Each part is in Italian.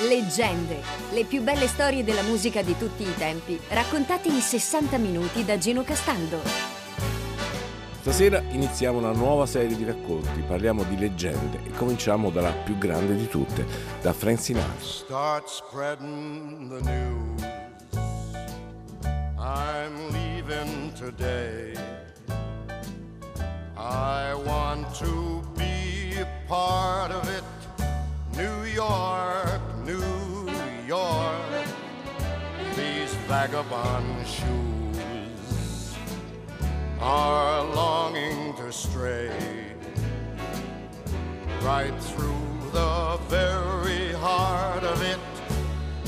Leggende, le più belle storie della musica di tutti i tempi, raccontate in 60 minuti da Gino Castaldo. Stasera iniziamo una nuova serie di racconti, parliamo di leggende e cominciamo dalla più grande di tutte, da Frank Sinatra. Start spreading the news. I'm leaving today. I want to be a part of it. New York, New York, these vagabond shoes are longing to stray right through the very heart of it.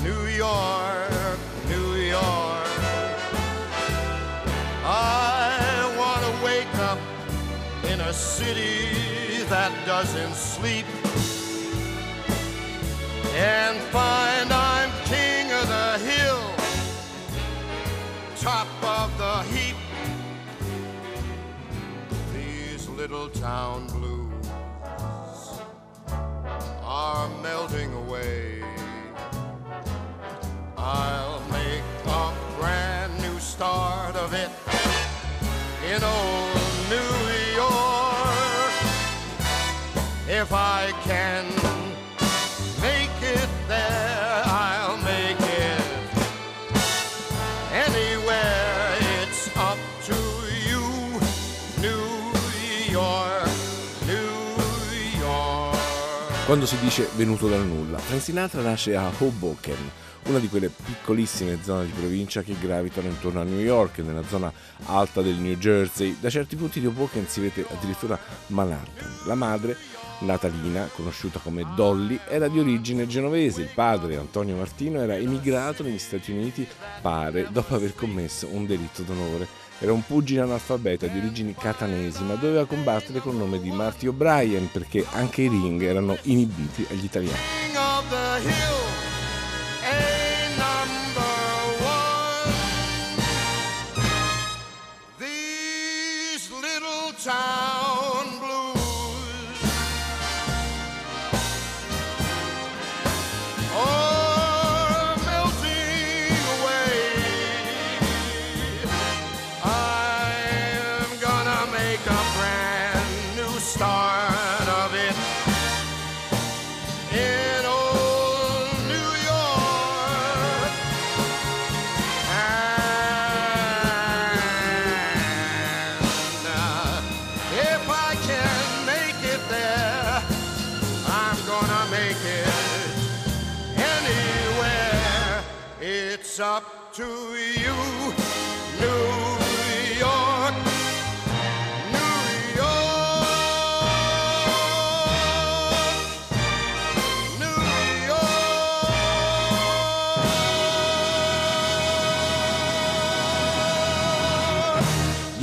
New York, New York. I want to wake up in a city that doesn't sleep and find I'm king of the hill, top of the heap. These little town blues are melting away. I'll make a brand new start of it in old New York if I can quando si dice venuto dal nulla. Frank Sinatra nasce a Hoboken, una di quelle piccolissime zone di provincia che gravitano intorno a New York, nella zona alta del New Jersey. Da certi punti di Hoboken si vede addirittura Manhattan. La madre, Natalina, conosciuta come Dolly, era di origine genovese. Il padre, Antonio Martino, era emigrato negli Stati Uniti, pare, dopo aver commesso un delitto d'onore. Era un pugile analfabeta di origini catanesi, ma doveva combattere col nome di Marty O'Brien perché anche i ring erano inibiti agli italiani.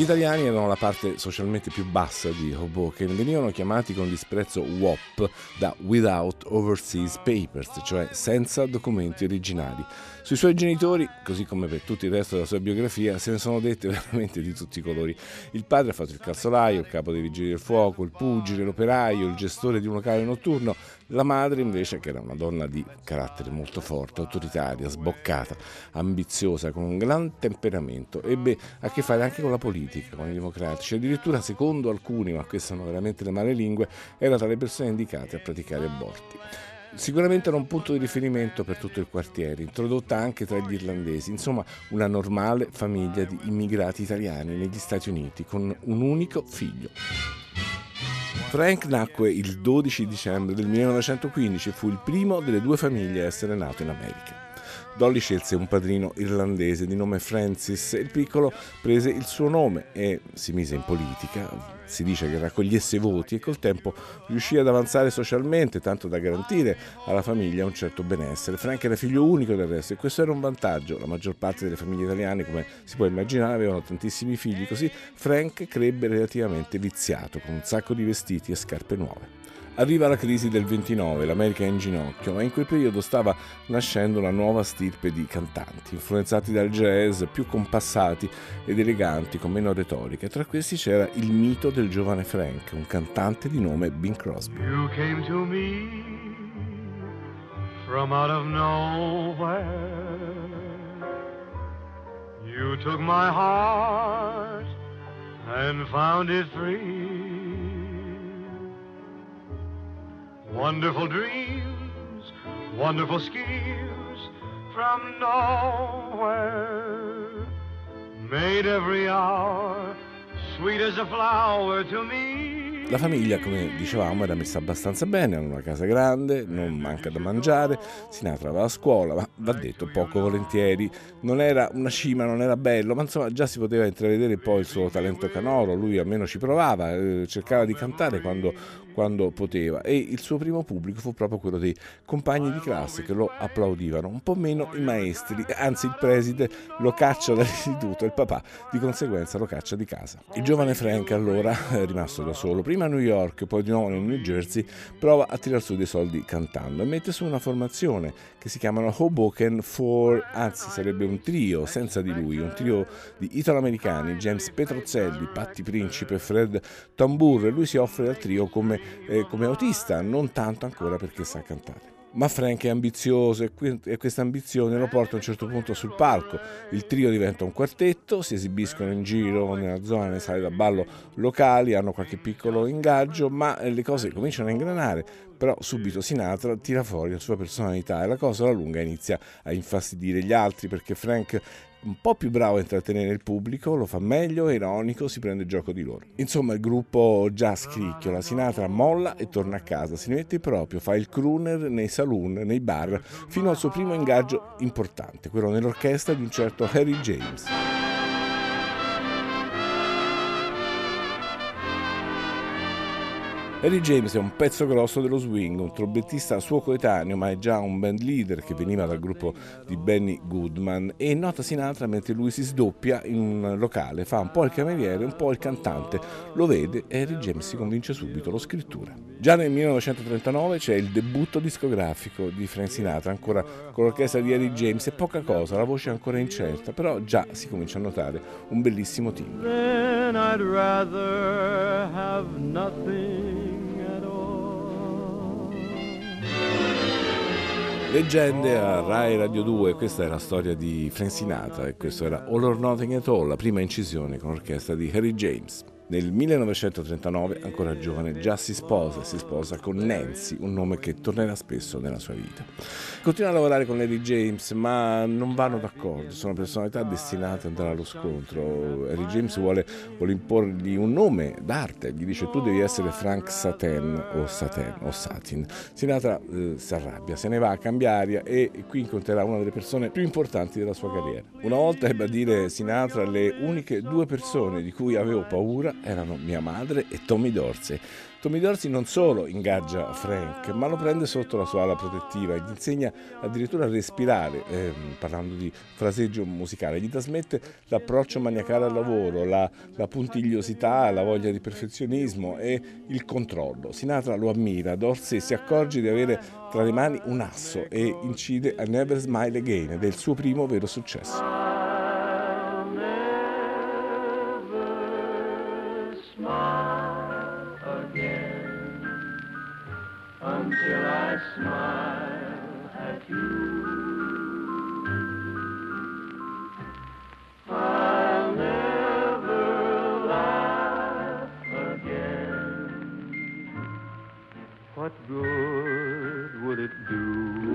Gli italiani erano la parte socialmente più bassa di Hoboken, venivano chiamati con disprezzo WOP da Without Overseas Papers, cioè senza documenti originali. Sui suoi genitori, così come per tutto il resto della sua biografia, se ne sono dette veramente di tutti i colori. Il padre ha fatto il calzolaio, il capo dei vigili del fuoco, il pugile, l'operaio, il gestore di un locale notturno. La madre invece, che era una donna di carattere molto forte, autoritaria, sboccata, ambiziosa, con un gran temperamento, ebbe a che fare anche con la politica, con i democratici. Addirittura, secondo alcuni, ma queste sono veramente le male lingue, era tra le persone indicate a praticare aborti. Sicuramente era un punto di riferimento per tutto il quartiere, introdotta anche tra gli irlandesi, insomma una normale famiglia di immigrati italiani negli Stati Uniti con un unico figlio. Frank nacque il 12 dicembre del 1915 e fu il primo delle due famiglie a essere nato in America. Dolly scelse un padrino irlandese di nome Francis e il piccolo prese il suo nome e si mise in politica, si dice che raccogliesse voti e col tempo riuscì ad avanzare socialmente tanto da garantire alla famiglia un certo benessere. Frank era figlio unico del resto e questo era un vantaggio, la maggior parte delle famiglie italiane come si può immaginare avevano tantissimi figli, così Frank crebbe relativamente viziato con un sacco di vestiti e scarpe nuove. Arriva la crisi del 29, l'America è in ginocchio, ma in quel periodo stava nascendo una nuova stirpe di cantanti, influenzati dal jazz, più compassati ed eleganti, con meno retorica. Tra questi c'era il mito del giovane Frank, un cantante di nome Bing Crosby. from out of nowhere. You took my heart and found it free. Wonderful dreams, wonderful schemes from nowhere made every hour sweet as a flower to me. La famiglia, come dicevamo, era messa abbastanza bene, hanno una casa grande, non manca da mangiare, Sinatra va a scuola, ma va detto poco volentieri, non era una cima, non era bello, ma insomma già si poteva intravedere poi il suo talento canoro, lui almeno ci provava, eh, cercava di cantare quando, quando poteva e il suo primo pubblico fu proprio quello dei compagni di classe che lo applaudivano, un po' meno i maestri, anzi il preside lo caccia dall'istituto e il papà di conseguenza lo caccia di casa. Il giovane Frank allora, rimasto da solo, prima a New York, poi di nuovo nel New Jersey, prova a tirar su dei soldi cantando e mette su una formazione che si chiamano Hoboken 4, anzi sarebbe un trio senza di lui, un trio di italo-americani, James Petrozzelli, Patti Principe, Fred Tambour, e lui si offre al trio come, eh, come autista, non tanto ancora perché sa cantare. Ma Frank è ambizioso e questa ambizione lo porta a un certo punto sul palco. Il trio diventa un quartetto, si esibiscono in giro nella zona, nelle sale da ballo locali, hanno qualche piccolo ingaggio, ma le cose cominciano a ingranare. Però subito Sinatra tira fuori la sua personalità e la cosa alla lunga inizia a infastidire gli altri perché Frank un po' più bravo a intrattenere il pubblico, lo fa meglio, è ironico, si prende gioco di loro. Insomma, il gruppo già scricchio, la Sinatra molla e torna a casa, si mette proprio, fa il crooner nei saloon, nei bar, fino al suo primo ingaggio importante, quello nell'orchestra di un certo Harry James. Harry James è un pezzo grosso dello swing, un trombettista suo coetaneo, ma è già un band leader che veniva dal gruppo di Benny Goodman e nota Sinatra mentre lui si sdoppia in un locale, fa un po' il cameriere, un po' il cantante, lo vede e Harry James si convince subito, lo scrittura. Già nel 1939 c'è il debutto discografico di Frank Sinatra, ancora con l'orchestra di Harry James e poca cosa, la voce è ancora incerta, però già si comincia a notare un bellissimo team. Leggende a Rai Radio 2, questa è la storia di Frank Sinatra e questo era All or Nothing at All, la prima incisione con l'orchestra di Harry James. Nel 1939, ancora giovane, già si sposa, si sposa con Nancy, un nome che tornerà spesso nella sua vita. Continua a lavorare con Lady James, ma non vanno d'accordo, sono personalità destinate ad andare allo scontro. Harry James vuole, vuole imporgli un nome d'arte, gli dice tu devi essere Frank Satin o Satin o Satin. Sinatra eh, si arrabbia, se ne va a cambiare e qui incontrerà una delle persone più importanti della sua carriera. Una volta ebbe a dire Sinatra le uniche due persone di cui avevo paura erano mia madre e Tommy Dorsey. Tommy Dorsey non solo ingaggia Frank, ma lo prende sotto la sua ala protettiva e gli insegna addirittura a respirare, eh, parlando di fraseggio musicale, gli trasmette l'approccio maniacale al lavoro, la, la puntigliosità, la voglia di perfezionismo e il controllo. Sinatra lo ammira, Dorsey si accorge di avere tra le mani un asso e incide a Never Smile Again il suo primo vero successo. Smile again until I smile at you. I'll never laugh again. What good would it do?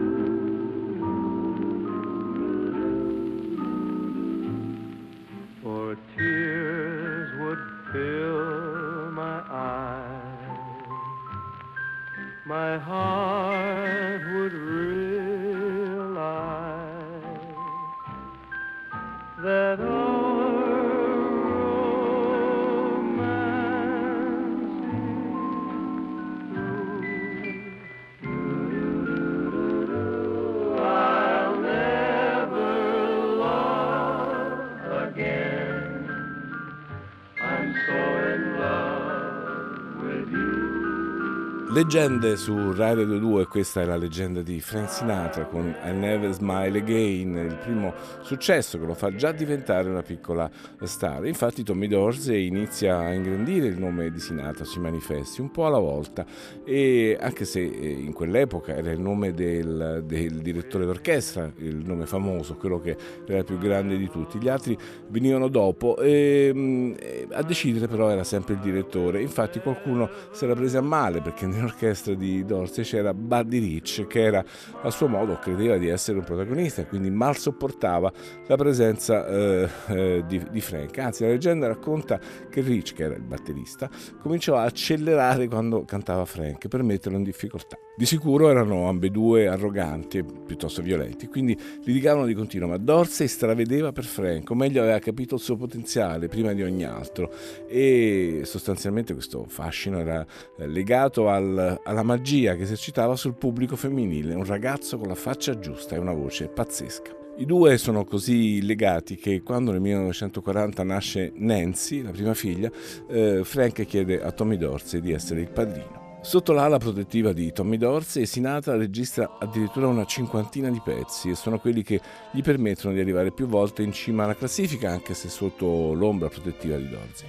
Leggende su Rai Radio 2, questa è la leggenda di Frank Sinatra con I Never Smile Again, il primo successo che lo fa già diventare una piccola star. Infatti Tommy Dorsey inizia a ingrandire il nome di Sinatra sui manifesti, un po' alla volta, e anche se eh, in quell'epoca era il nome del, del direttore d'orchestra, il nome famoso, quello che era il più grande di tutti, gli altri venivano dopo, e, mm, a decidere però era sempre il direttore. Infatti qualcuno si era preso a male perché nell'orchestra di Dorsey c'era Buddy Rich che era a suo modo credeva di essere un protagonista e quindi mal sopportava la presenza eh, eh, di, di, Frank. Anzi, la leggenda racconta che Rich, che era il batterista, cominciò a accelerare quando cantava Frank per metterlo in difficoltà. Di sicuro erano ambedue arroganti e piuttosto violenti, quindi litigavano di continuo, ma Dorsey stravedeva per Frank, o meglio aveva capito il suo potenziale prima di ogni altro e sostanzialmente questo fascino era eh, legato al, alla magia che esercitava sul pubblico femminile, un ragazzo con la faccia giusta e una voce pazzesca. I due sono così legati che quando nel 1940 nasce Nancy, la prima figlia, eh, Frank chiede a Tommy Dorsey di essere il padrino. Sotto l'ala protettiva di Tommy Dorsey, Sinatra registra addirittura una cinquantina di pezzi e sono quelli che gli permettono di arrivare più volte in cima alla classifica, anche se sotto l'ombra protettiva di Dorsey.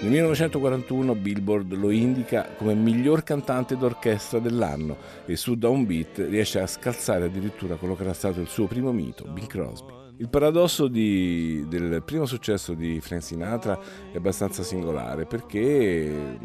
Nel 1941 Billboard lo indica come miglior cantante d'orchestra dell'anno e su Downbeat riesce a scalzare addirittura quello che era stato il suo primo mito, Bing Crosby. Il paradosso di, del primo successo di Frank Sinatra è abbastanza singolare perché,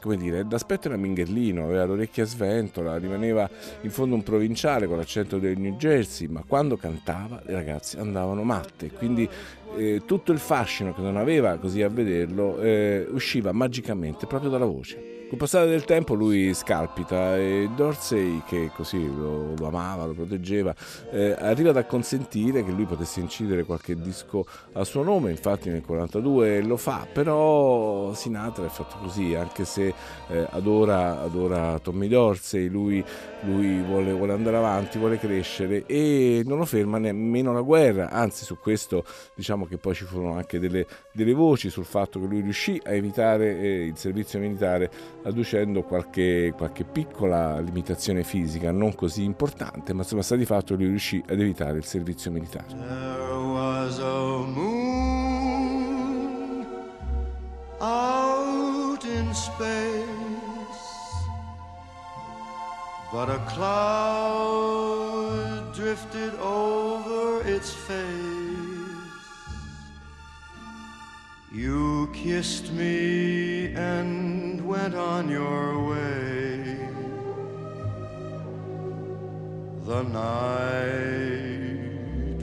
come dire, d'aspetto era mingherlino, aveva l'orecchia sventola, rimaneva in fondo un provinciale con l'accento del New Jersey, ma quando cantava le ragazze andavano matte, quindi eh, tutto il fascino che non aveva così a vederlo eh, usciva magicamente proprio dalla voce. Col passare del tempo lui scalpita e Dorsey, che così lo, lo amava, lo proteggeva, eh, arriva ad acconsentire che lui potesse incidere qualche disco a suo nome, infatti nel 1942 lo fa, però Sinatra è fatto così, anche se eh, adora, adora, Tommy Dorsey, lui, lui vuole, vuole, andare avanti, vuole crescere e non lo ferma nemmeno la guerra, anzi su questo diciamo che poi ci furono anche delle, delle voci sul fatto che lui riuscì a evitare eh, il servizio militare adducendo qualche, qualche, piccola limitazione fisica non così importante, ma insomma sta di fatto lui riuscì ad evitare il servizio militare. There was a moon out in space, but a cloud drifted over its face. You kissed me and went on your way. The night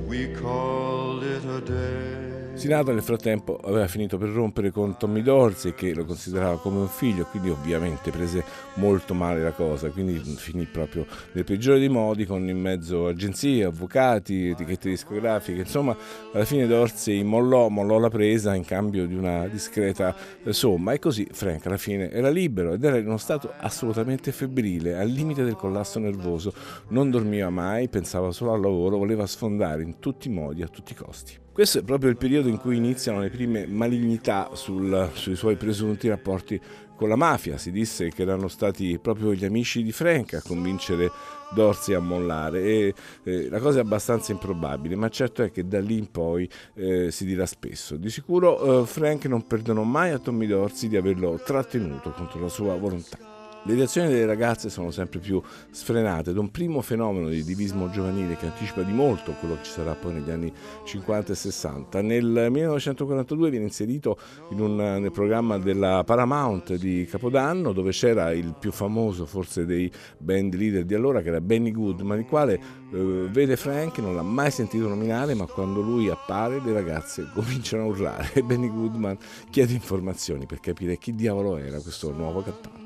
we called it a day. Sinatra nel frattempo aveva finito per rompere con Tommy Dorsey che lo considerava come un figlio, quindi ovviamente prese molto male la cosa, quindi finì proprio nel peggiore dei modi con in mezzo agenzie, avvocati, etichette discografiche, insomma alla fine Dorsey mollò, mollò la presa in cambio di una discreta somma e così Frank alla fine era libero ed era in uno stato assolutamente febbrile, al limite del collasso nervoso, non dormiva mai, pensava solo al lavoro, voleva sfondare in tutti i modi, a tutti i costi. Questo è proprio il periodo in cui iniziano le prime malignità sul, sui suoi presunti rapporti con la mafia. Si disse che erano stati proprio gli amici di Frank a convincere Dorsey a mollare e eh, la cosa è abbastanza improbabile, ma certo è che da lì in poi eh, si dirà spesso. Di sicuro eh, Frank non perdonò mai a Tommy Dorsey di averlo trattenuto contro la sua volontà. Le reazioni delle ragazze sono sempre più sfrenate ed un primo fenomeno di divismo giovanile che anticipa di molto quello che ci sarà poi negli anni 50 e 60. Nel 1942 viene inserito in un, nel programma della Paramount di Capodanno dove c'era il più famoso forse dei band leader di allora che era Benny Goodman, il quale eh, vede Frank, non l'ha mai sentito nominare ma quando lui appare le ragazze cominciano a urlare e Benny Goodman chiede informazioni per capire chi diavolo era questo nuovo cantante.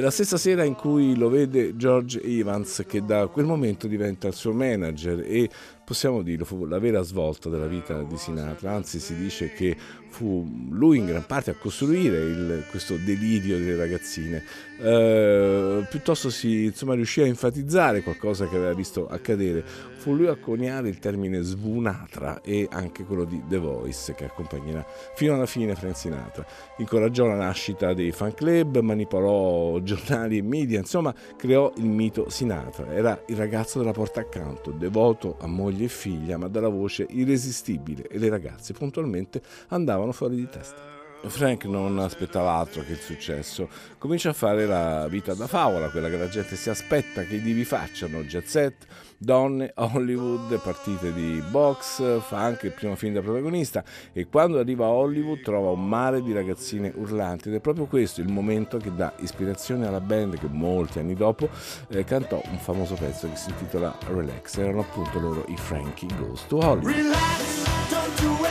È la stessa sera in cui lo vede George Evans che da quel momento diventa il suo manager e possiamo dirlo, fu la vera svolta della vita di Sinatra, anzi si dice che fu lui in gran parte a costruire il, questo delirio delle ragazzine, eh, piuttosto si insomma, riuscì a enfatizzare qualcosa che aveva visto accadere, fu lui a coniare il termine svunatra e anche quello di The Voice che accompagnerà fino alla fine Frank Sinatra. Incoraggiò la nascita dei fan club, manipolò giornali e media, insomma creò il mito Sinatra, era il ragazzo della porta accanto, devoto a moglie e figlia ma dalla voce irresistibile e le ragazze puntualmente andavano fuori di testa. Frank non aspettava altro che il successo. Comincia a fare la vita da favola, quella che la gente si aspetta che i divi facciano: jet set, donne, Hollywood, partite di box, fa anche il primo film da protagonista e quando arriva a Hollywood trova un mare di ragazzine urlanti ed è proprio questo il momento che dà ispirazione alla band che molti anni dopo eh, cantò un famoso pezzo che si intitola Relax. Erano appunto loro i Frankie Goes to Hollywood. Relax,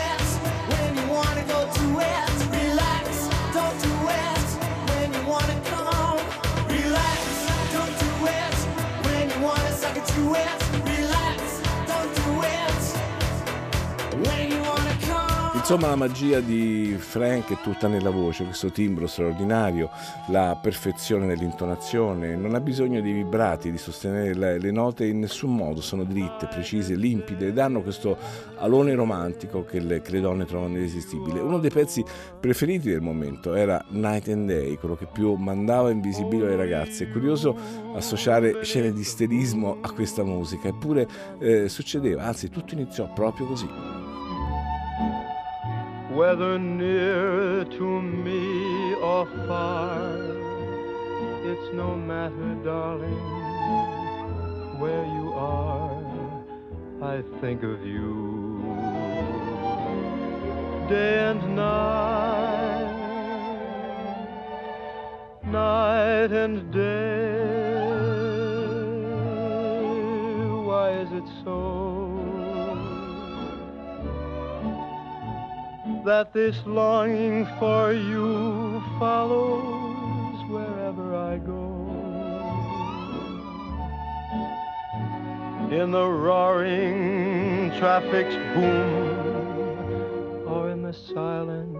Insomma la magia di Frank è tutta nella voce, questo timbro straordinario, la perfezione nell'intonazione, non ha bisogno di vibrati, di sostenere le, note in nessun modo, sono dritte, precise, limpide ed hanno questo alone romantico che le, che le donne trovano irresistibile. Uno dei pezzi preferiti del momento era Night and Day, quello che più mandava in visibile alle ragazze. È curioso associare scene di isterismo a questa musica, eppure eh, succedeva, anzi tutto iniziò proprio così. Whether near to me or far. It's no matter, darling, where you are. I think of you day and night, night and day. Why is it so? That this longing for you follows wherever I go. In the roaring traffic's boom, or in the silence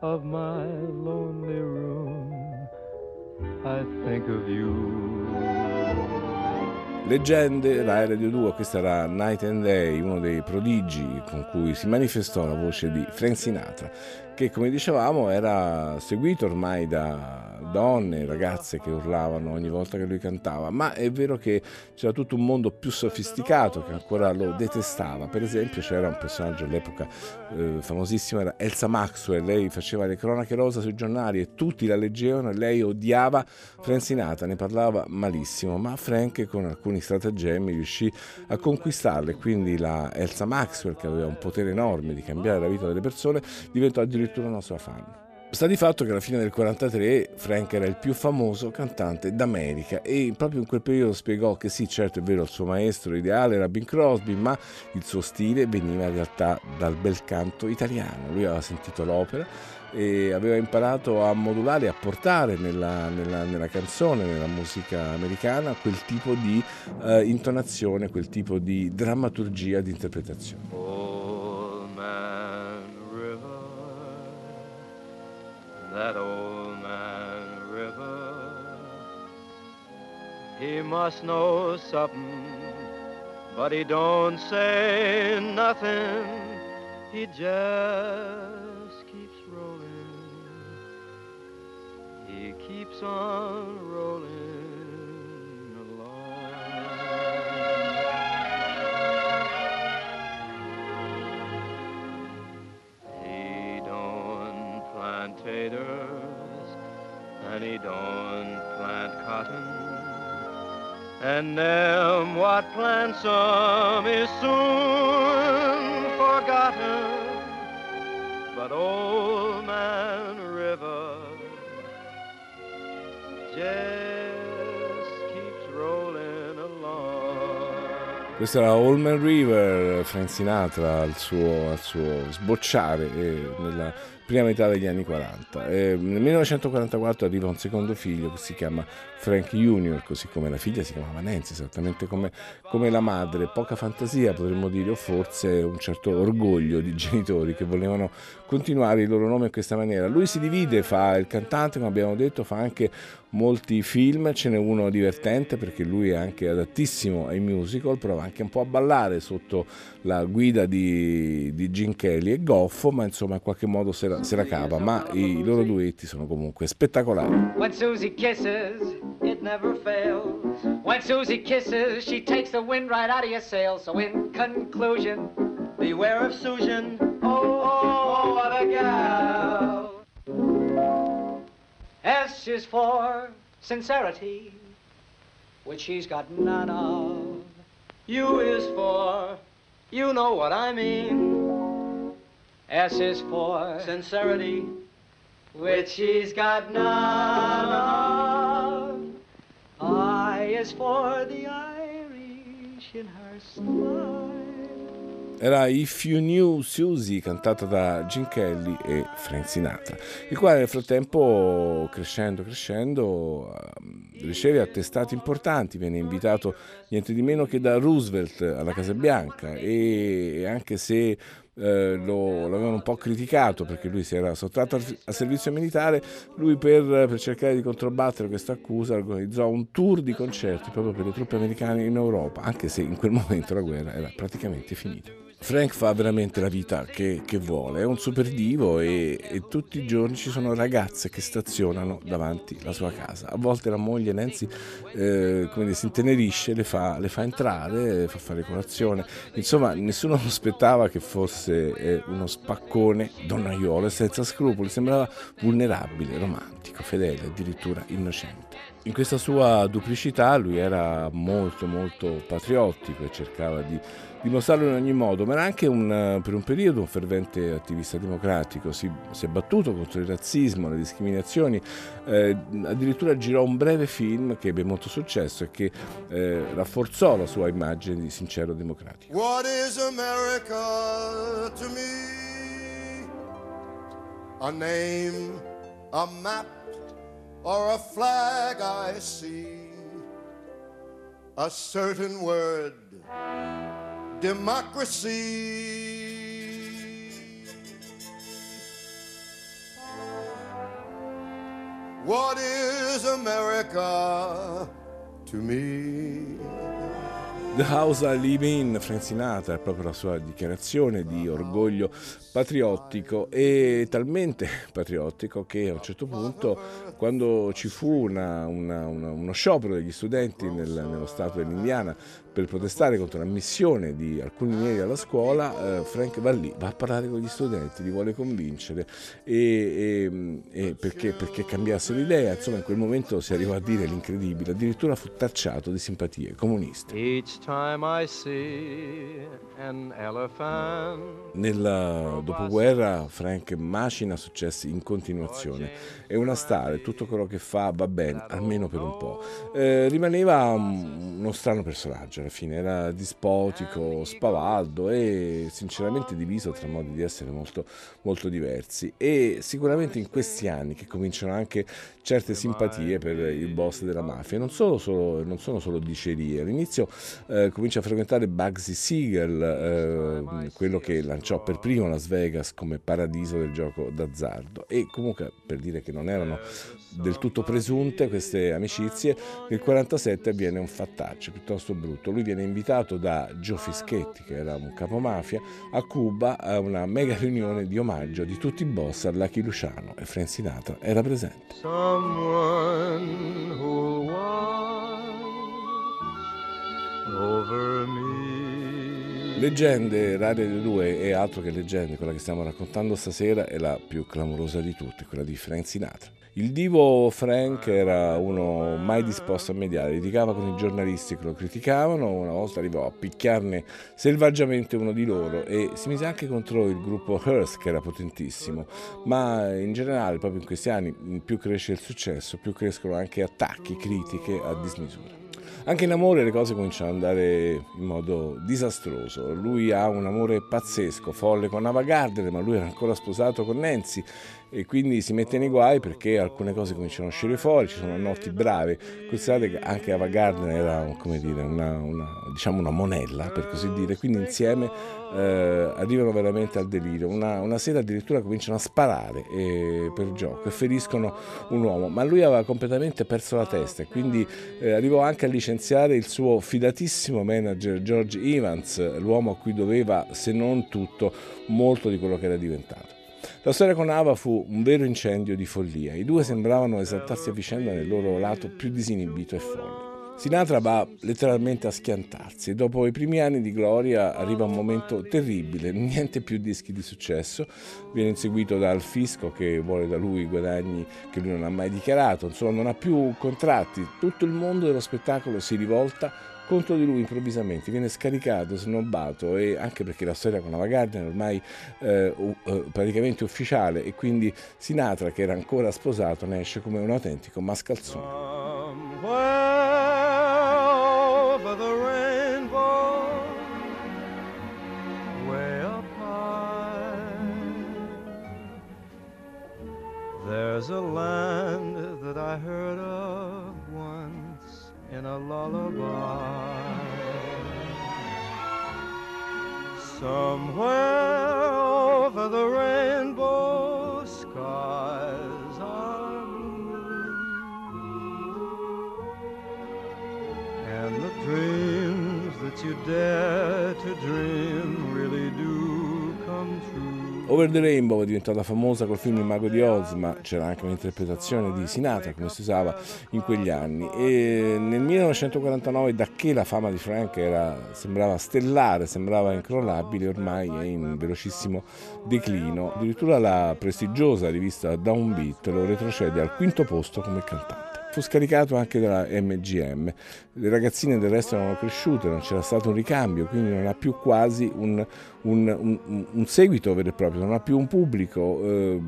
of my lonely room, I think of you. Leggende, Rai Radio 2, questa era Night and Day, uno dei prodigi con cui si manifestò la voce di Frank Sinatra, che come dicevamo era seguito ormai da donne, ragazze che urlavano ogni volta che lui cantava, ma è vero che c'era tutto un mondo più sofisticato che ancora lo detestava. Per esempio c'era un personaggio all'epoca eh, famosissimo, era Elsa Maxwell, lei faceva le cronache rosa sui giornali e tutti la leggevano e lei odiava Frank Sinatra, ne parlava malissimo, ma Frank con alcuni stratagemmi riuscì a conquistarle, quindi la Elsa Maxwell che aveva un potere enorme di cambiare la vita delle persone diventò addirittura una sua fan. Sta di fatto che alla fine del 1943 Frank era il più famoso cantante d'America e proprio in quel periodo spiegò che sì, certo è vero, il suo maestro ideale era Bing Crosby, ma il suo stile veniva in realtà dal bel canto italiano. Lui aveva sentito l'opera e aveva imparato a modulare, a portare nella, nella, nella canzone, nella musica americana, quel tipo di uh, intonazione, quel tipo di drammaturgia, di interpretazione. Must know something, but he don't say nothing, he just keeps rolling. He keeps on rolling along. He don't plant taters and he don't plant cotton. And them what plants some is soon forgotten. But old man River Questo era Allman River, Frank Sinatra al suo, al suo sbocciare eh, nella prima metà degli anni 40. Eh, nel 1944 arriva un secondo figlio che si chiama Frank Junior, così come la figlia si chiamava Nancy, esattamente come, come, la madre. Poca fantasia potremmo dire, o forse un certo orgoglio di genitori che volevano continuare il loro nome in questa maniera. Lui si divide, fa il cantante, come abbiamo detto, fa anche molti film, ce n'è uno divertente perché lui è anche adattissimo ai musical, prova anche un po' a ballare sotto la guida di, di Gene Kelly e goffo, ma insomma in qualche modo se la, se la cava, ma i loro duetti sono comunque spettacolari. When Susie kisses, it never fails. When Susie kisses, she takes the wind right out of your sails. So in conclusion, beware of Susan. Oh, oh, oh what a gal. S is for sincerity, which she's got none of. U is for, you know what I mean. S is for sincerity, which she's got none of. I is for the Irish in her smile. era If You Knew Susie cantata da Gene Kelly e Frank Sinatra, il quale nel frattempo crescendo crescendo ehm, riceve attestati importanti, viene invitato niente di meno che da Roosevelt alla Casa Bianca e anche se eh, lo, l'avevano un po' criticato perché lui si era sottratto al, al servizio militare, lui per, per, cercare di controbattere questa accusa organizzò un tour di concerti proprio per le truppe americane in Europa, anche se in quel momento la guerra era praticamente finita. Frank fa veramente la vita che, che vuole, è un super divo e, e, tutti i giorni ci sono ragazze che stazionano davanti alla sua casa. A volte la moglie Nancy eh, come si intenerisce, le fa, le fa entrare, le fa fare colazione. Insomma, nessuno aspettava che fosse eh, uno spaccone donnaiolo e senza scrupoli, sembrava vulnerabile, romantico, fedele, addirittura innocente. In questa sua duplicità lui era molto molto patriottico e cercava di dimostrarlo in ogni modo, ma era anche un, per un periodo un fervente attivista democratico, si, si è battuto contro il razzismo, le discriminazioni, eh, addirittura girò un breve film che ebbe molto successo e che eh, rafforzò la sua immagine di sincero democratico. What is America to me? A name, a map or a flag I see, a certain word democracy. What is America to me? The House I Live In, Frank Sinatra, è proprio la sua dichiarazione di orgoglio patriottico e talmente patriottico che a un certo punto quando ci fu una, una, una, uno sciopero degli studenti nel, nello stato dell'Indiana per protestare contro l'ammissione di alcuni neri alla scuola, eh, Frank va lì, va a parlare con gli studenti, li vuole convincere e, e, e perché, perché, cambiasse l'idea. Insomma, in quel momento si arrivò a dire l'incredibile, addirittura fu tacciato di simpatie comuniste. Nel dopoguerra Frank macina successi in continuazione, è una star, tutto quello che fa va bene, almeno per un po'. Eh, rimaneva uno strano personaggio alla fine, era dispotico, spavaldo e sinceramente diviso tra modi di essere molto, molto diversi. E sicuramente in questi anni che cominciano anche certe simpatie per il boss della mafia, non, solo, solo, non sono solo dicerie, all'inizio eh, comincia a frequentare Bugsy Siegel, eh, quello che lanciò per primo Las Vegas come paradiso del gioco d'azzardo. E comunque per dire che non erano del tutto presunte queste amicizie, nel 1947 avviene un fattaccio piuttosto brutto lui viene invitato da Joe Fischetti, che era un capomafia, a Cuba a una mega riunione di omaggio di tutti i boss a Lucky Luciano e Frank Sinatra era presente. Leggende, rare delle due e altro che leggende, quella che stiamo raccontando stasera è la più clamorosa di tutte, quella di Frank Sinatra. Il divo Frank era uno mai disposto a mediare, litigava con i giornalisti che lo criticavano, una volta arrivò a picchiarne selvaggiamente uno di loro e si mise anche contro il gruppo Hearst che era potentissimo, ma in generale proprio in questi anni più cresce il successo, più crescono anche attacchi, critiche a dismisura. Anche in amore le cose cominciano ad andare in modo disastroso. Lui ha un amore pazzesco, folle con Ava Gardner, ma lui era ancora sposato con Nancy e quindi si mette nei guai perché alcune cose cominciano a uscire fuori, ci sono notti brave. Considerate che anche Ava Gardner era dire, una, una, diciamo una monella, per così dire, quindi insieme eh, arrivano veramente al delirio. Una, una, sera addirittura cominciano a sparare eh, per gioco e feriscono un uomo, ma lui aveva completamente perso la testa e quindi eh, arrivò anche a licenziare il suo fidatissimo manager George Evans, l'uomo a cui doveva, se non tutto, molto di quello che era diventato. La storia con Ava fu un vero incendio di follia. I due sembravano esaltarsi a vicenda nel loro lato più disinibito e folle. Sinatra va letteralmente a schiantarsi e dopo i primi anni di gloria arriva un momento terribile, niente più dischi di successo, viene inseguito dal fisco che vuole da lui guadagni che lui non ha mai dichiarato, insomma non ha più contratti, tutto il mondo dello spettacolo si rivolta contro di lui improvvisamente, viene scaricato, snobbato e anche perché la storia con Ava Gardner ormai eh, uh, praticamente ufficiale e quindi Sinatra che era ancora sposato ne esce come un autentico mascalzone. There's a land that I heard of in a lullaby. Somewhere over the rainbow skies are blue, and the dreams that you dare to dream Over the Rainbow è diventata famosa col film Il Mago di Oz, ma c'era anche un'interpretazione di Sinatra, come si usava in quegli anni. E nel 1949, da che la fama di Frank era, sembrava stellare, sembrava incrollabile, ormai è in velocissimo declino. Addirittura la prestigiosa rivista Downbeat lo retrocede al quinto posto come cantante. Fu scaricato anche dalla MGM. Le ragazzine del resto erano cresciute, non c'era stato un ricambio, quindi non ha più quasi un, un, un, un seguito vero e proprio, non ha più un pubblico. Eh,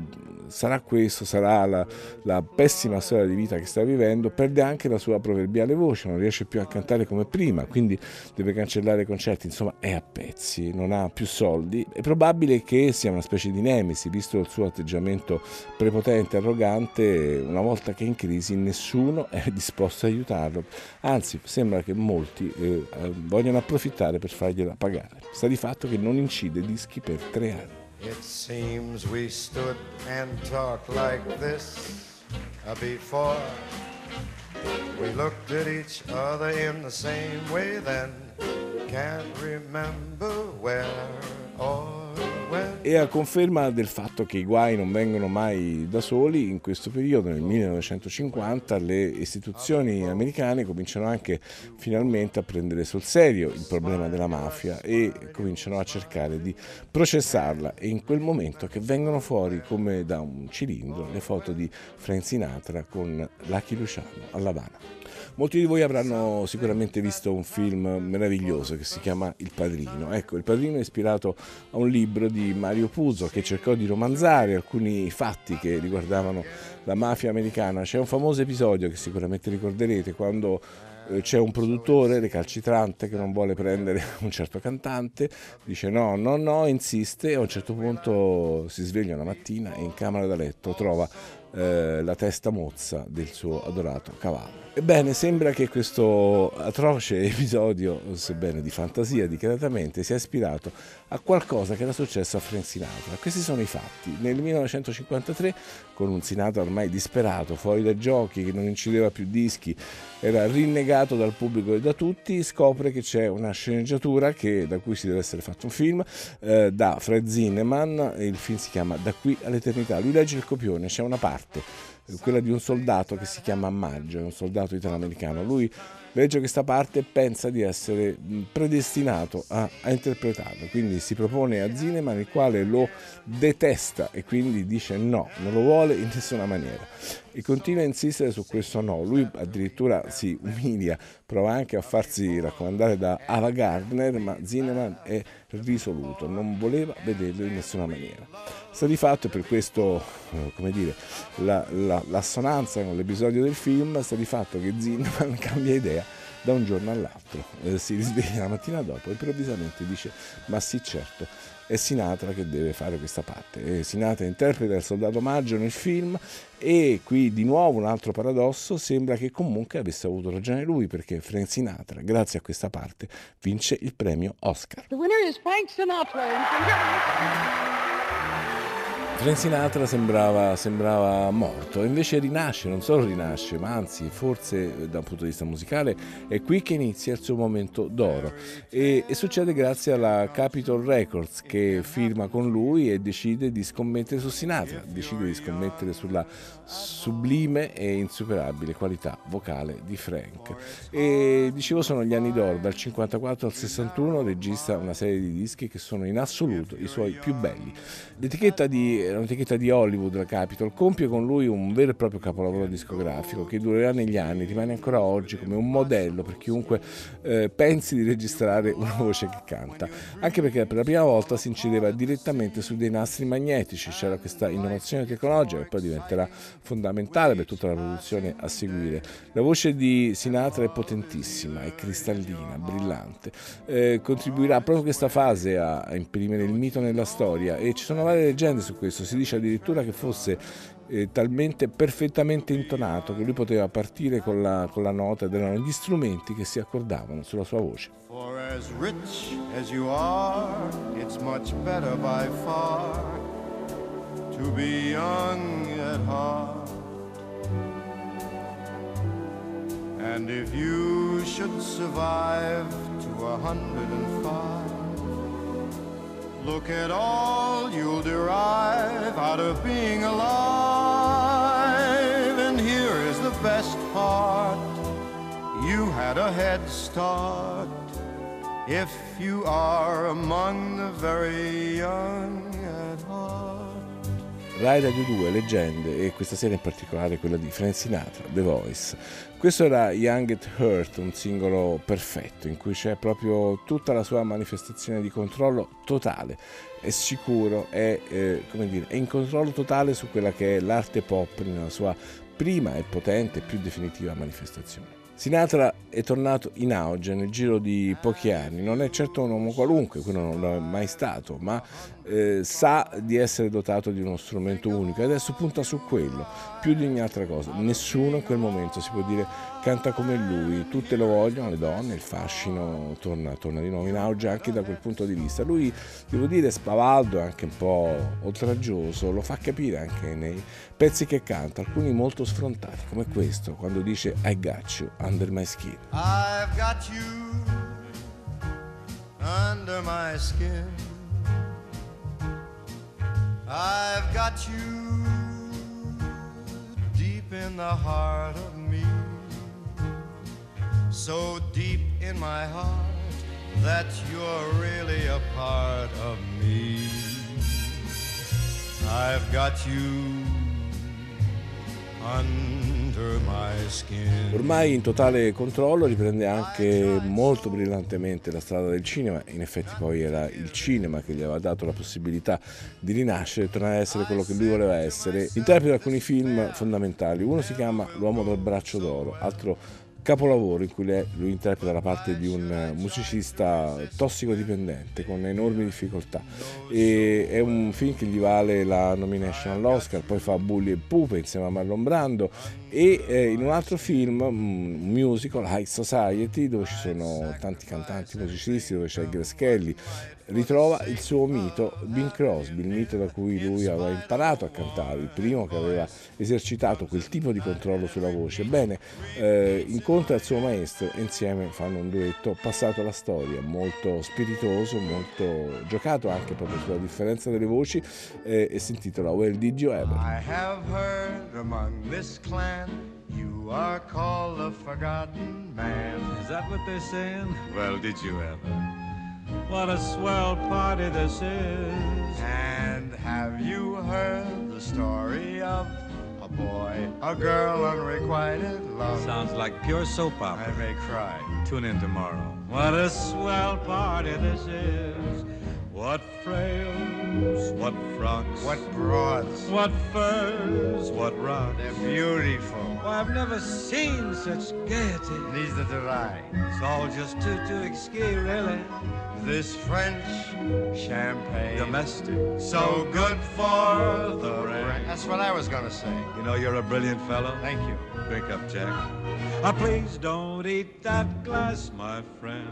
sarà questo, sarà la, la, pessima storia di vita che sta vivendo, perde anche la sua proverbiale voce, non riesce più a cantare come prima, quindi deve cancellare i concerti, insomma è a pezzi, non ha più soldi. È probabile che sia una specie di nemesi, visto il suo atteggiamento prepotente, arrogante, una volta che è in crisi nessuno è disposto a aiutarlo, anzi sembra che molti eh, vogliano approfittare per fargliela pagare. Sta di fatto che non incide dischi per tre anni. It seems we stood and talked like this uh, before. We looked at each other in the same way then. Can't remember where or E a conferma del fatto che i guai non vengono mai da soli, in questo periodo, nel 1950, le istituzioni americane cominciano anche finalmente a prendere sul serio il problema della mafia e cominciano a cercare di processarla. E in quel momento che vengono fuori come da un cilindro le foto di Frank Sinatra con Lucky Luciano a Lavana. Molti di voi avranno sicuramente visto un film meraviglioso che si chiama Il Padrino. Ecco, Il Padrino è ispirato a un libro di Mario Puzo che cercò di romanzare alcuni fatti che riguardavano la mafia americana. C'è un famoso episodio che sicuramente ricorderete quando eh, c'è un produttore recalcitrante che non vuole prendere un certo cantante, dice no, no, no, insiste e a un certo punto si sveglia una mattina e in camera da letto trova eh, la testa mozza del suo adorato cavallo. Ebbene, sembra che questo atroce episodio, sebbene di fantasia, dichiaratamente, sia ispirato a qualcosa che era successo a Frank Sinatra. Questi sono i fatti. Nel 1953, con un Sinatra ormai disperato, fuori dai giochi, che non incideva più dischi, era rinnegato dal pubblico e da tutti, scopre che c'è una sceneggiatura che, da cui si deve essere fatto un film, eh, da Fred Zinnemann, il film si chiama Da qui all'eternità. Lui legge il copione, c'è una parte quella di un soldato che si chiama Maggio, è un soldato italo-americano. Lui legge questa parte e pensa di essere predestinato a, a, interpretarlo, quindi si propone a Zineman il quale lo detesta e quindi dice no, non lo vuole in nessuna maniera. E continua a insistere su questo no, lui addirittura si umilia, prova anche a farsi raccomandare da Ava Gardner, ma Zineman è risoluto, non voleva vederlo in nessuna maniera. Sta di fatto, per questo, eh, come dire, la, la, l'assonanza con l'episodio del film, sta di fatto che Zinman cambia idea da un giorno all'altro. Eh, si risveglia la mattina dopo e improvvisamente dice ma sì certo è Sinatra che deve fare questa parte. E Sinatra interpreta il soldato maggio nel film e qui di nuovo un altro paradosso, sembra che comunque avesse avuto ragione lui perché Frank Sinatra, grazie a questa parte, vince il premio Oscar. The winner is Frank Sinatra. Frank Sinatra sembrava, sembrava, morto, invece rinasce, non solo rinasce, ma anzi, forse da un punto di vista musicale, è qui che inizia il suo momento d'oro. E, e, succede grazie alla Capitol Records che firma con lui e decide di scommettere su Sinatra, decide di scommettere sulla sublime e insuperabile qualità vocale di Frank. E dicevo, sono gli anni d'oro, dal 54 al 61 registra una serie di dischi che sono in assoluto i suoi più belli. L'etichetta di era un'etichetta di Hollywood, la Capitol, compie con lui un vero e proprio capolavoro discografico che durerà negli anni, rimane ancora oggi come un modello per chiunque eh, pensi di registrare una voce che canta, anche perché per la prima volta si incideva direttamente su dei nastri magnetici, c'era questa innovazione tecnologica che poi diventerà fondamentale per tutta la produzione a seguire. La voce di Sinatra è potentissima, è cristallina, brillante, eh, contribuirà proprio questa fase a, a imprimere il mito nella storia. E ci sono varie leggende su questo questo, si dice addirittura che fosse eh, talmente perfettamente intonato che lui poteva partire con la, con la nota ed erano gli strumenti che si accordavano sulla sua voce. For as rich as you are, it's much better by far to be young at heart. And if you should survive to a hundred and five Look at all you'll derive out of being alive. And here is the best part you had a head start if you are among the very young. Rai Radio 2, leggende, e questa sera in particolare quella di Frank Sinatra, The Voice. Questo era Young at Hurt, un singolo perfetto in cui c'è proprio tutta la sua manifestazione di controllo totale. È sicuro, è, eh, dire, è in controllo totale su quella che è l'arte pop nella sua prima e potente e più definitiva manifestazione. Sinatra è tornato in auge nel giro di pochi anni, non è certo un uomo qualunque, quello non è mai stato, ma eh, sa di essere dotato di uno strumento unico e adesso punta su quello, più di ogni altra cosa. Nessuno in quel momento si può dire canta come lui, tutte lo vogliono, le donne, il fascino torna, torna di nuovo in auge anche da quel punto di vista. Lui, devo dire, spavaldo e anche un po' oltraggioso, lo fa capire anche nei pezzi che canta, alcuni molto sfrontati, come questo, quando dice I got you under my skin. I've got you under my skin. I've got you deep in the heart of me. So deep in my heart that you're really a part of me. I've got you Ormai in totale controllo riprende anche molto brillantemente la strada del cinema, in effetti poi era il cinema che gli aveva dato la possibilità di rinascere e tornare a essere quello che lui voleva essere. Interpreta alcuni film fondamentali, uno si chiama L'uomo dal braccio d'oro, altro capolavoro in cui lui interpreta la parte di un eh, musicista tossicodipendente con enormi difficoltà. E è un film che gli vale la nomination all'Oscar poi fa Bully e Pupe insieme a Marlon Brando e eh, in un altro film un musical High Society dove ci sono tanti cantanti musicisti dove c'è Grace Kelly ritrova il suo mito Bing Crosby, il mito da cui lui aveva imparato a cantare, il primo che aveva esercitato quel tipo di controllo sulla voce. Ebbene, eh, incontra il suo maestro e insieme fanno un duetto passato alla storia, molto spiritoso, molto giocato anche proprio sulla differenza delle voci eh, e si intitola Where Did You Ever? I have heard among this clan You are called a forgotten man. Is that what they're saying? Well, did you ever? What a swell party this is. And have you heard the story of a boy, a girl, unrequited love? Sounds like pure soap opera. I may cry. Tune in tomorrow. What a swell party this is. What frail what frocks, What broads. what furs, what rocks. They're beautiful. Why, I've never seen such gaiety. Neither did I. It's all just too, too exquis, really. This French champagne. Domestic, so good for the brain. That's what I was gonna say. You know you're a brilliant fellow. Thank you. Drink up, Jack. Ah, please don't eat that glass, my friend.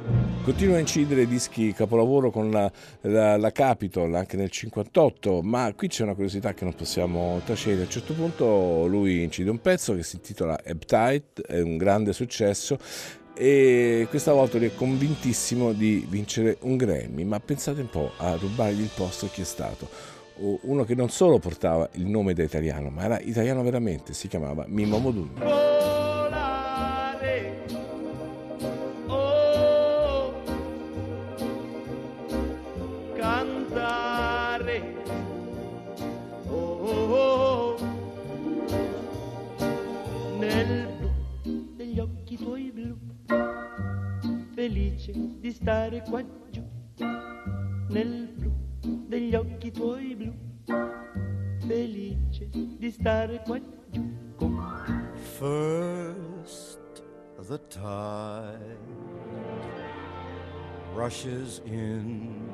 Continua a incidere dischi capolavoro con la, la- la Capitol anche nel 58, ma qui c'è una curiosità che non possiamo tacere. A un certo punto lui incide un pezzo che si intitola Appetite, è un grande successo e questa volta lui è convintissimo di vincere un Grammy, ma pensate un po' a rubargli il posto chi è stato. Uno che non solo portava il nome da italiano, ma era italiano veramente, si chiamava Mimmo Modugno. Felice di stare qua giù. Nel blu degli occhi tuoi blu, felice di stare qua giù con First, the tide rushes in,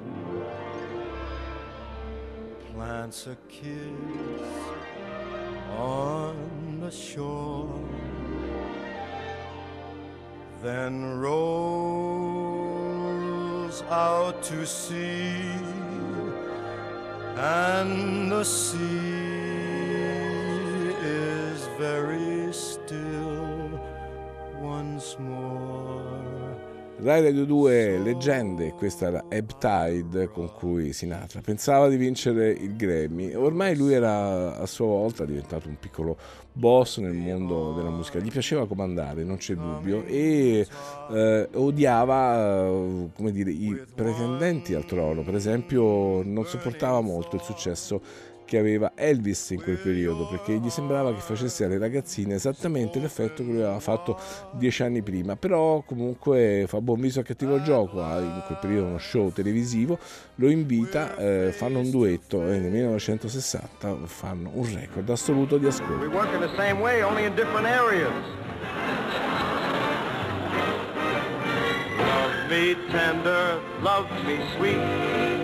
plants a kiss on the shore, then out to sea, and the sea is very still once more. Rai Radio 2 leggende, questa era Ebb Tide con cui Sinatra pensava di vincere il Grammy. Ormai lui era a sua volta diventato un piccolo boss nel mondo della musica, gli piaceva comandare, non c'è dubbio, e eh, odiava eh, dire, i pretendenti al trono. Per esempio non sopportava molto il successo che aveva Elvis in quel periodo perché gli sembrava che facesse alle ragazzine esattamente l'effetto che lui aveva fatto dieci anni prima. Però comunque fa buon viso a cattivo gioco ha in quel periodo uno show televisivo lo invita eh, fanno un duetto e nel 1960 fanno un record assoluto di ascolto. Love me tender, love me sweet,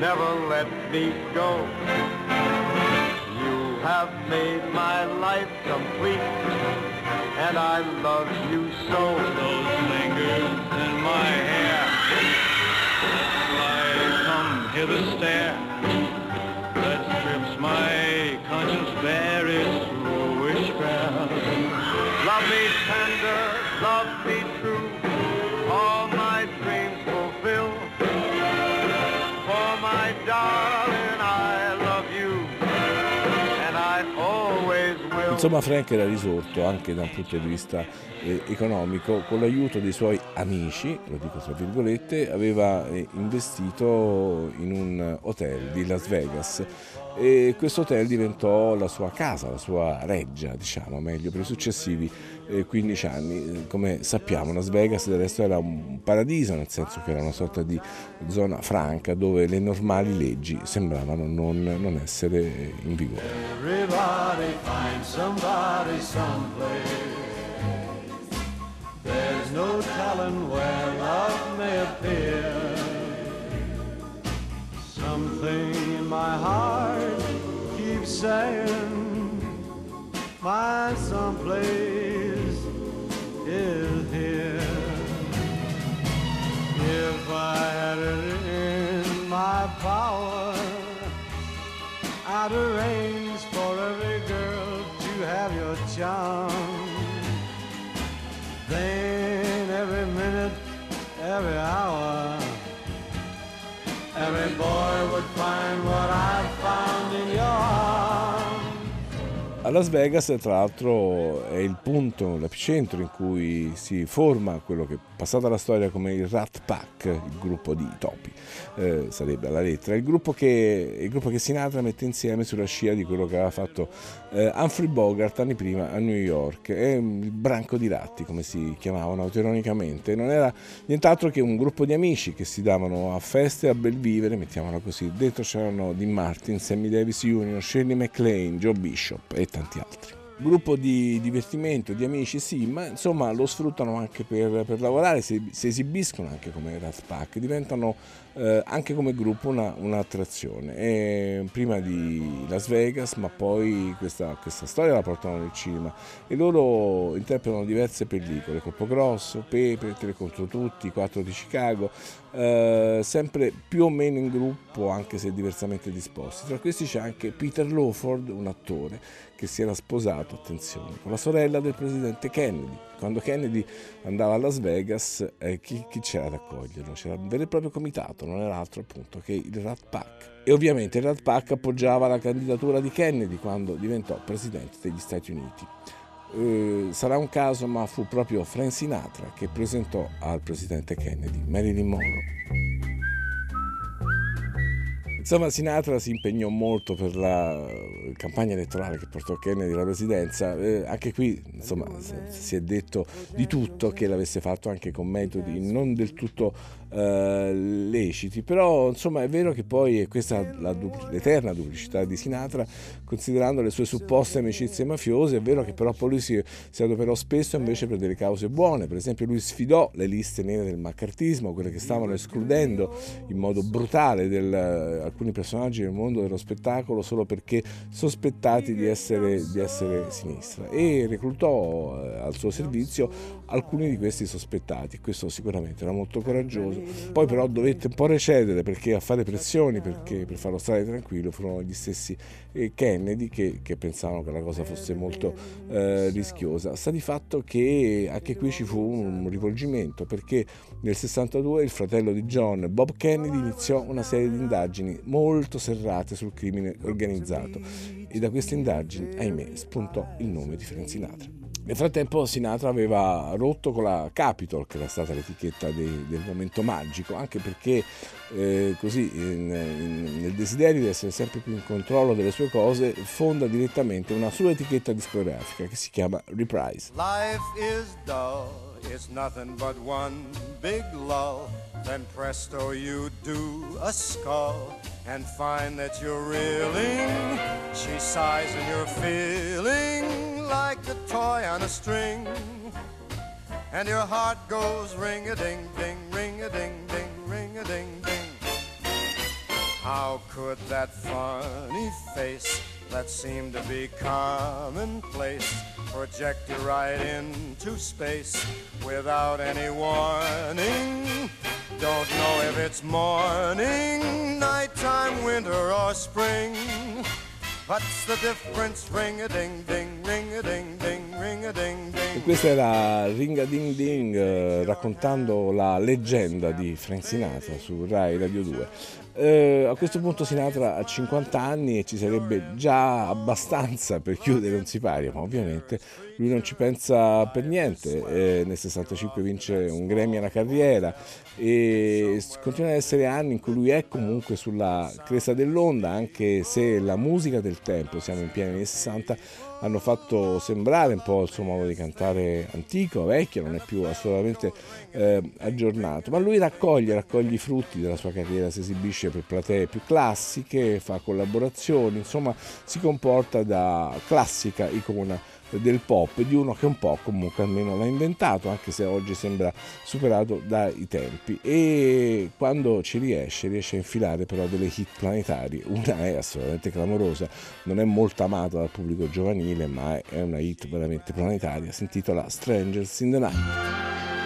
never let me go. You have made my life complete, and I love you so. Those fingers in my hair, like some hither stare, Insomma, Frank era risorto anche da un punto di vista eh, economico, con l'aiuto dei suoi amici, lo dico tra virgolette, aveva eh, investito in un hotel di Las Vegas. E questo hotel diventò la sua casa, la sua reggia, diciamo meglio, per i successivi 15 anni. Eh, Come sappiamo, Las Vegas del resto era un paradiso, nel senso che era una sorta di zona franca dove le normali leggi sembravano non, non essere eh, in vigore. There's no telling where love may appear. Something in my heart keeps saying, my someplace in my power, I'd arrange for every girl to have your charm. Then every minute, every hour, every boy would find what I found. A Las Vegas, tra l'altro, è il punto, l'epicentro in cui si forma quello che passata la storia come il Rat Pack, il gruppo di topi, eh, sarebbe alla lettera, il gruppo, che, il gruppo che Sinatra mette insieme sulla scia di quello che aveva fatto eh, Humphrey Bogart anni prima a New York, è il branco di ratti come si chiamavano autoironicamente, non era nient'altro che un gruppo di amici che si davano a feste e a bel vivere, mettiamolo così, dentro c'erano Dean Martin, Sammy Davis Jr., Shirley MacLaine, Joe Bishop e tanti altri. Gruppo di divertimento, di amici sì, ma insomma lo sfruttano anche per, per lavorare, si, si, esibiscono anche come Rat Pack, diventano eh, anche come gruppo una, un'attrazione. E prima di Las Vegas, ma poi questa, questa, storia la portano nel cinema e loro interpretano diverse pellicole, Colpo Grosso, Pepe, Tele contro tutti, 4 di Chicago, eh, sempre più o meno in gruppo anche se diversamente disposti. Tra questi c'è anche Peter Lawford, un attore che si era sposato, attenzione, con la sorella del presidente Kennedy. Quando Kennedy andava a Las Vegas, eh, chi, chi, c'era ad accoglierlo? C'era un vero e proprio comitato, non era altro appunto che il Rat Pack. E ovviamente il Rat Pack appoggiava la candidatura di Kennedy quando diventò presidente degli Stati Uniti. Eh, sarà un caso, ma fu proprio Frank Sinatra che presentò al presidente Kennedy Marilyn Monroe. Insomma, Sinatra si impegnò molto per la campagna elettorale che portò Kennedy alla presidenza. Eh, anche qui, insomma, si è detto di tutto che l'avesse fatto anche con metodi non del tutto eh, leciti, però insomma è vero che poi è questa la dupl- l'eterna duplicità di Sinatra, considerando le sue supposte amicizie mafiose, è vero che però poi lui si, si adoperò spesso invece per delle cause buone, per esempio lui sfidò le liste nere del maccartismo, quelle che stavano escludendo in modo brutale del, alcuni personaggi del mondo dello spettacolo solo perché sospettati di essere, di essere sinistra. E reclutò eh, al suo servizio alcuni di questi sospettati, questo sicuramente era molto coraggioso poi però dovette un po' recedere perché a fare pressioni perché, per farlo stare tranquillo furono gli stessi eh, Kennedy che, che, pensavano che la cosa fosse molto eh, rischiosa. Sta di fatto che anche qui ci fu un rivolgimento perché nel 62 il fratello di John, Bob Kennedy, iniziò una serie di indagini molto serrate sul crimine organizzato e da queste indagini, ahimè, spuntò il nome di Frank Sinatra. Nel frattempo Sinatra aveva rotto con la Capitol, che era stata l'etichetta de, del momento magico, anche perché eh, così in, in, nel desiderio di essere sempre più in controllo delle sue cose fonda direttamente una sua etichetta discografica che si chiama Reprise. Life is dull, it's nothing but one big lull, then presto you do a skull and find that you're reeling, she sighs and you're feeling like a toy on a string. And your heart goes ring a ding ding, ring a ding ding, ring a ding ding. How could that funny face that seemed to be commonplace project you right into space without any warning? Don't know if it's morning, nighttime, winter, or spring. What's the difference? Ring a ding ding, E questa era Ring a Ding Ding eh, raccontando la leggenda di Frank Sinatra su Rai Radio 2. Eh, a questo punto Sinatra ha 50 anni e ci sarebbe già abbastanza per chiudere un sipario, ma ovviamente lui non ci pensa per niente. Eh, nel 65 vince un Grammy alla carriera e continua ad essere anni in cui lui è comunque sulla cresta dell'onda, anche se la musica del tempo, siamo in pieni anni 60, hanno fatto sembrare un po' il suo modo di cantare antico, vecchio, non è più assolutamente eh, aggiornato, ma lui raccoglie, raccoglie i frutti della sua carriera, si esibisce per platee più classiche, fa collaborazioni, insomma si comporta da classica icona del pop, di uno che un po' comunque almeno l'ha inventato, anche se oggi sembra superato dai tempi. E quando ci riesce, riesce a infilare però delle hit planetarie. Una è assolutamente clamorosa, non è molto amata dal pubblico giovanile, ma è una hit veramente planetaria. Si intitola Strangers in the Night.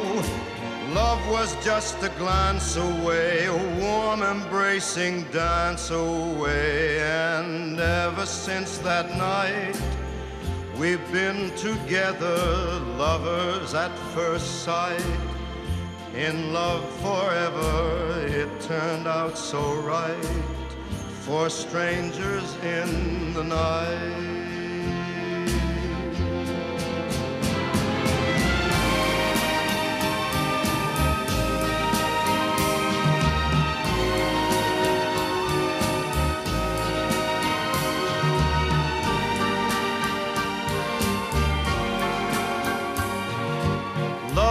Love was just a glance away, a warm embracing dance away. And ever since that night, we've been together, lovers at first sight. In love forever, it turned out so right for strangers in the night.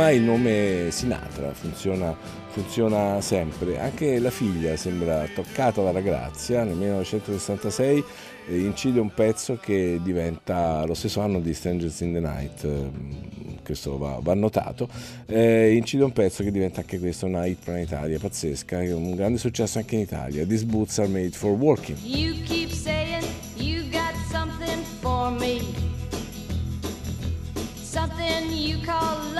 Ormai il nome Sinatra funziona funziona sempre. Anche la figlia sembra toccata dalla grazia. Nel 1966 eh, incide un pezzo che diventa lo stesso anno di Strangers in the Night, eh, questo va, va notato. Eh, incide un pezzo che diventa anche questo una hit planetaria pazzesca, un grande successo anche in Italia. These boots are made for walking. You keep saying you got something for me. Something you call love,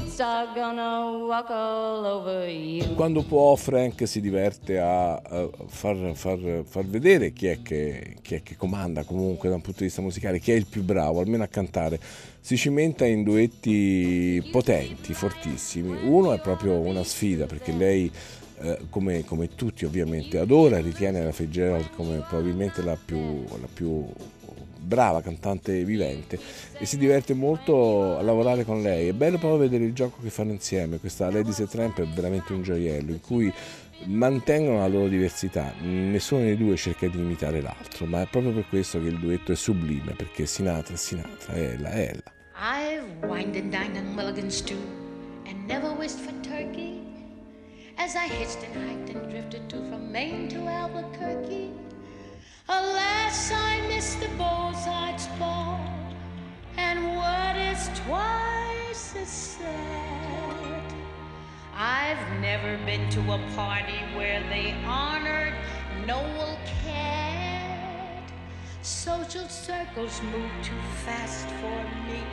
Quando può Frank si diverte a far, far, far, vedere chi è, che, chi è che comanda comunque da un punto di vista musicale, chi è il più bravo, almeno a cantare. Si cimenta in duetti potenti, fortissimi. Uno è proprio una sfida perché lei eh, come, come, tutti ovviamente adora, ritiene la Fitzgerald come probabilmente la più, la più brava cantante vivente e si diverte molto a lavorare con lei. È bello proprio vedere il gioco che fanno insieme. Questa Ladies e Tramp è veramente un gioiello in cui mantengono la loro diversità, nessuno dei due cerca di imitare l'altro, ma è proprio per questo che il duetto è sublime, perché Sinatra è Sinatra, è ella, è ella. I've wined and dined on Mulligan's too, and never wished for turkey. As I hitched and hiked and drifted to from Maine to Albuquerque. Alas, I missed the bullseye's ball, and what is twice as sad? I've never been to a party where they honored Noel Cad. Social circles move too fast for me.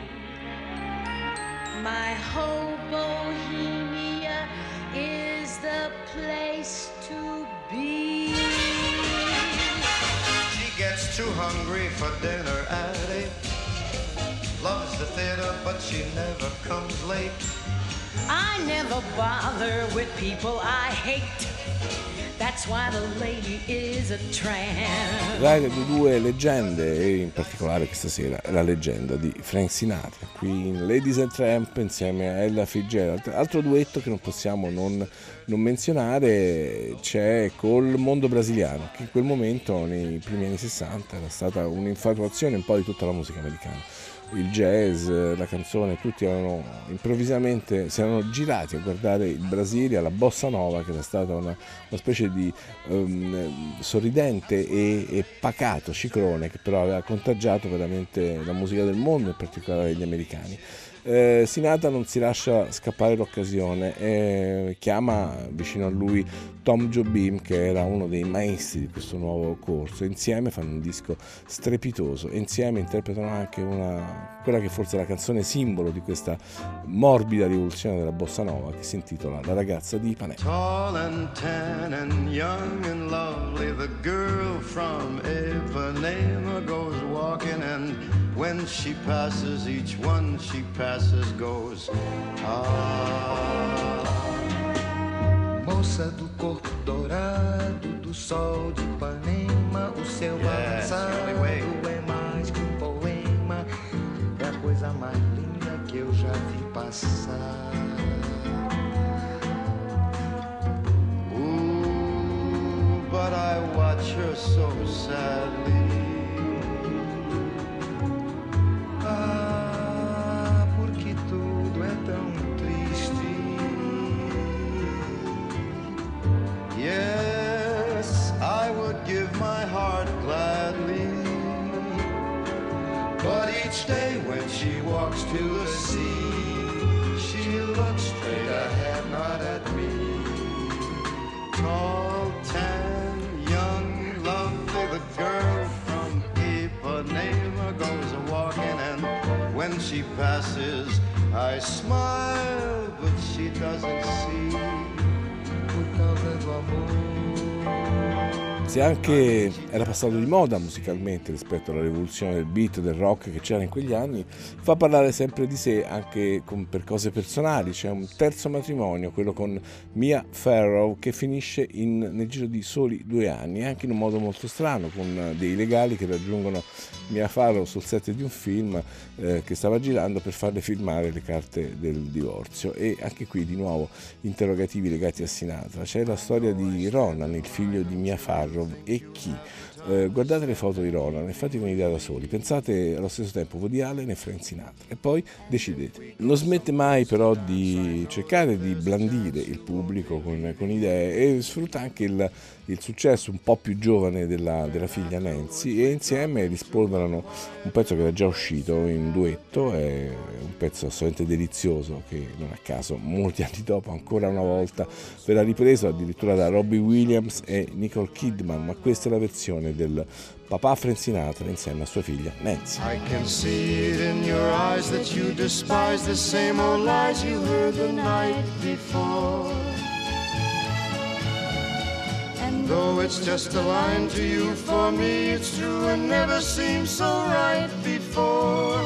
My whole Bohemia is the place to be too hungry for dinner at eight. Loves the theater, but she never comes late. I never bother with people I hate. Tramp. Radio di due leggende e in particolare questa sera la leggenda di Frank Sinatra qui in Ladies and Tramp insieme a Ella Fitzgerald altro duetto che non possiamo non, non menzionare c'è col mondo brasiliano che in quel momento nei primi anni 60 era stata un'infatuazione un po' di tutta la musica americana il jazz, la canzone, tutti erano improvvisamente si erano girati a guardare il Brasile, alla bossa nova, che era stata una, una specie di um, sorridente e, e, pacato ciclone che però aveva contagiato veramente la musica del mondo, in particolare gli americani. Eh, Sinatra non si lascia scappare l'occasione e chiama vicino a lui Tom Jobim che era uno dei maestri di questo nuovo corso. Insieme fanno un disco strepitoso insieme interpretano anche una, quella che forse è la canzone simbolo di questa morbida rivoluzione della bossa nova che si intitola La ragazza di Ipanema. Tall and tan and young and lovely, the girl from Ipanema goes walking, and when she passes, each one she passes goes. Ah. Moça do corpo dourado, do sol de Ipanema, o seu Yes, avançado é mais que um poema, é a coisa mais linda que eu já vi passar. Ooh, but I watch her so sadly. Ah, porque tudo é tão triste. Yes, I would give my heart gladly. But each day when she walks to the sea, she looks straight ahead, not at me. Passes, I smile, but she doesn't see. Causa do amor. Se anche era passato di moda musicalmente rispetto alla rivoluzione del beat, del rock che c'era in quegli anni, fa parlare sempre di sé anche con- per cose personali. C'è un terzo matrimonio, quello con Mia Farrow, che finisce in- nel giro di soli due anni, anche in un modo molto strano, con dei legali che raggiungono Mia Farrow sul set di un film eh, che stava girando per farle filmare le carte del divorzio. E anche qui di nuovo interrogativi legati a Sinatra. C'è la storia di Ronan, il figlio di Mia Farrow, e chi? Eh, guardate le foto di Ronan e fatevi un'idea da soli. Pensate allo stesso tempo Woody Allen e Frank Sinatra e poi decidete. Non smette mai però di cercare di blandire il pubblico con, con idee e sfrutta anche il, il successo un po' più giovane della, della figlia Nancy e insieme rispolverano un pezzo che era già uscito in duetto, è un pezzo assolutamente delizioso che non a caso molti anni dopo ancora una volta verrà ripreso addirittura da Robbie Williams e Nicole Kidman, ma questa è la versione del papà Frank insieme a sua figlia Nancy. I can see it in your eyes that you despise the same old lies you heard the night before. Though it's just a line to you, for me it's true and never seemed so right before.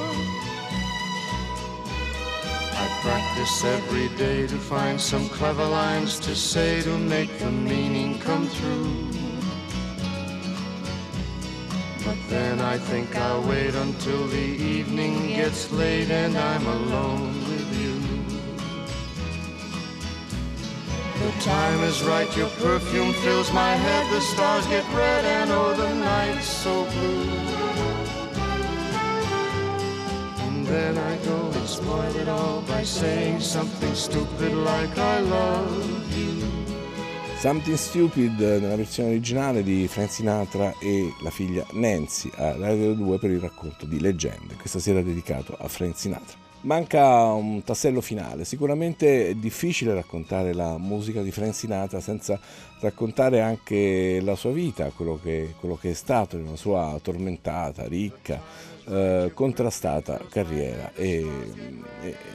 I practice every day to find some clever lines to say to make the meaning come through. But then I think I'll wait until the evening gets late and I'm alone The time is right, your perfume fills my head, the stars get red and oh, the night's so blue. And then I go and spoil it all by saying something stupid like I love you. Something Stupid nella versione originale di Frank Sinatra e la figlia Nancy a Radio 2 per il racconto di leggende, questa sera dedicato a Frank Sinatra. Manca un tassello finale, sicuramente è difficile raccontare la musica di Frank Sinatra senza raccontare anche la sua vita, quello che, quello che è stato in una sua tormentata, ricca, eh, contrastata carriera. E,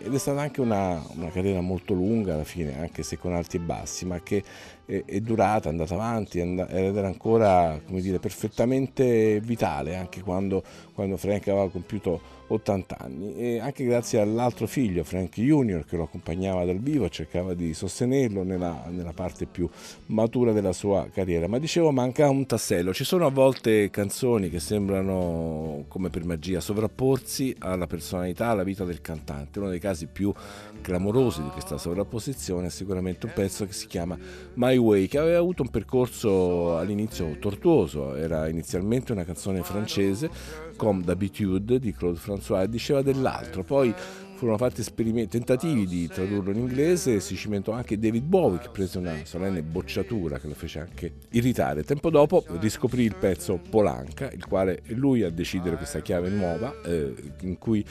ed è stata anche una, una carriera molto lunga alla fine, anche se con alti e bassi, ma che è, è durata, è andata avanti ed era ancora dire, perfettamente vitale anche quando, quando Frank aveva compiuto 80 anni. E anche grazie all'altro figlio Frank Junior che lo accompagnava dal vivo cercava di sostenerlo nella, nella parte più matura della sua carriera. Ma dicevo manca un tassello. Ci sono a volte canzoni che sembrano come per magia sovrapporsi alla personalità alla vita del cantante. Uno dei casi più clamorosi di questa sovrapposizione è sicuramente un pezzo che si chiama My Way che aveva avuto un percorso all'inizio tortuoso. Era inizialmente una canzone francese Comme d'habitude di Claude François e diceva dell'altro poi furono fatti tentativi di tradurlo in inglese, si cimentò anche David Bowie che prese una solenne bocciatura che lo fece anche irritare. Tempo dopo riscoprì il pezzo Polanca, il quale è lui a decidere questa chiave nuova eh, in cui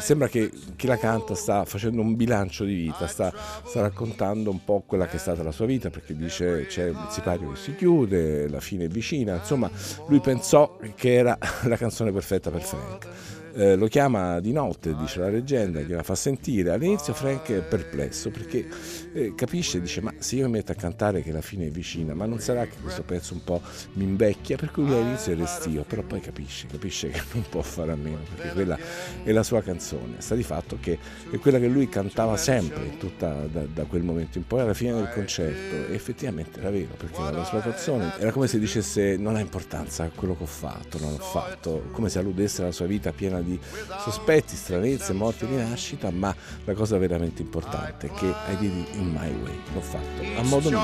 sembra che chi la canta sta facendo un bilancio di vita, sta, sta, raccontando un po' quella che è stata la sua vita, perché dice c'è il sipario che si chiude, la fine è vicina, insomma lui pensò che era la canzone perfetta per Frank eh, lo chiama di notte, dice la leggenda, gliela fa sentire. All'inizio Frank è perplesso perché eh, capisce, dice ma se io mi metto a cantare che la fine è vicina, ma non sarà che questo pezzo un po' mi invecchia, per cui lui all'inizio è restio, però poi capisce, capisce che non può fare a meno, perché quella è la sua canzone. Sta di fatto che è quella che lui cantava sempre, tutta da, da quel momento in poi, alla fine del concerto, e effettivamente era vero, perché la sua canzone era come se dicesse non ha importanza quello che ho fatto, non ho fatto, come se alludesse alla sua vita piena di sospetti, stranezze, morti e rinascita, ma la cosa veramente importante è che I did it in my way, l'ho fatto a modo mio.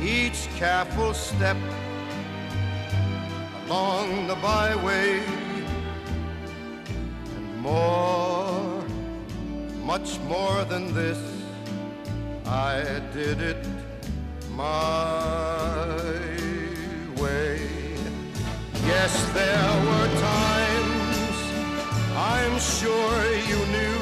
Each careful step along the byway and more, much more than this, I did it my way. Yes, there were times I'm sure you knew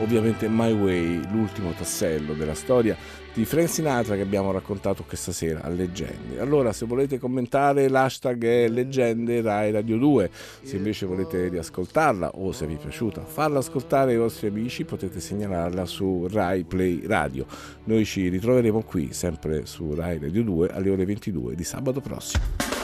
ovviamente My Way, l'ultimo tassello della storia di Frank Sinatra che abbiamo raccontato questa sera a Leggende. Allora, se volete commentare, l'hashtag è Leggende Rai Radio 2. Se invece volete riascoltarla o se vi è piaciuta farla ascoltare ai vostri amici, potete segnalarla su Rai Play Radio. Noi ci ritroveremo qui, sempre su Rai Radio 2, alle ore 22 di sabato prossimo.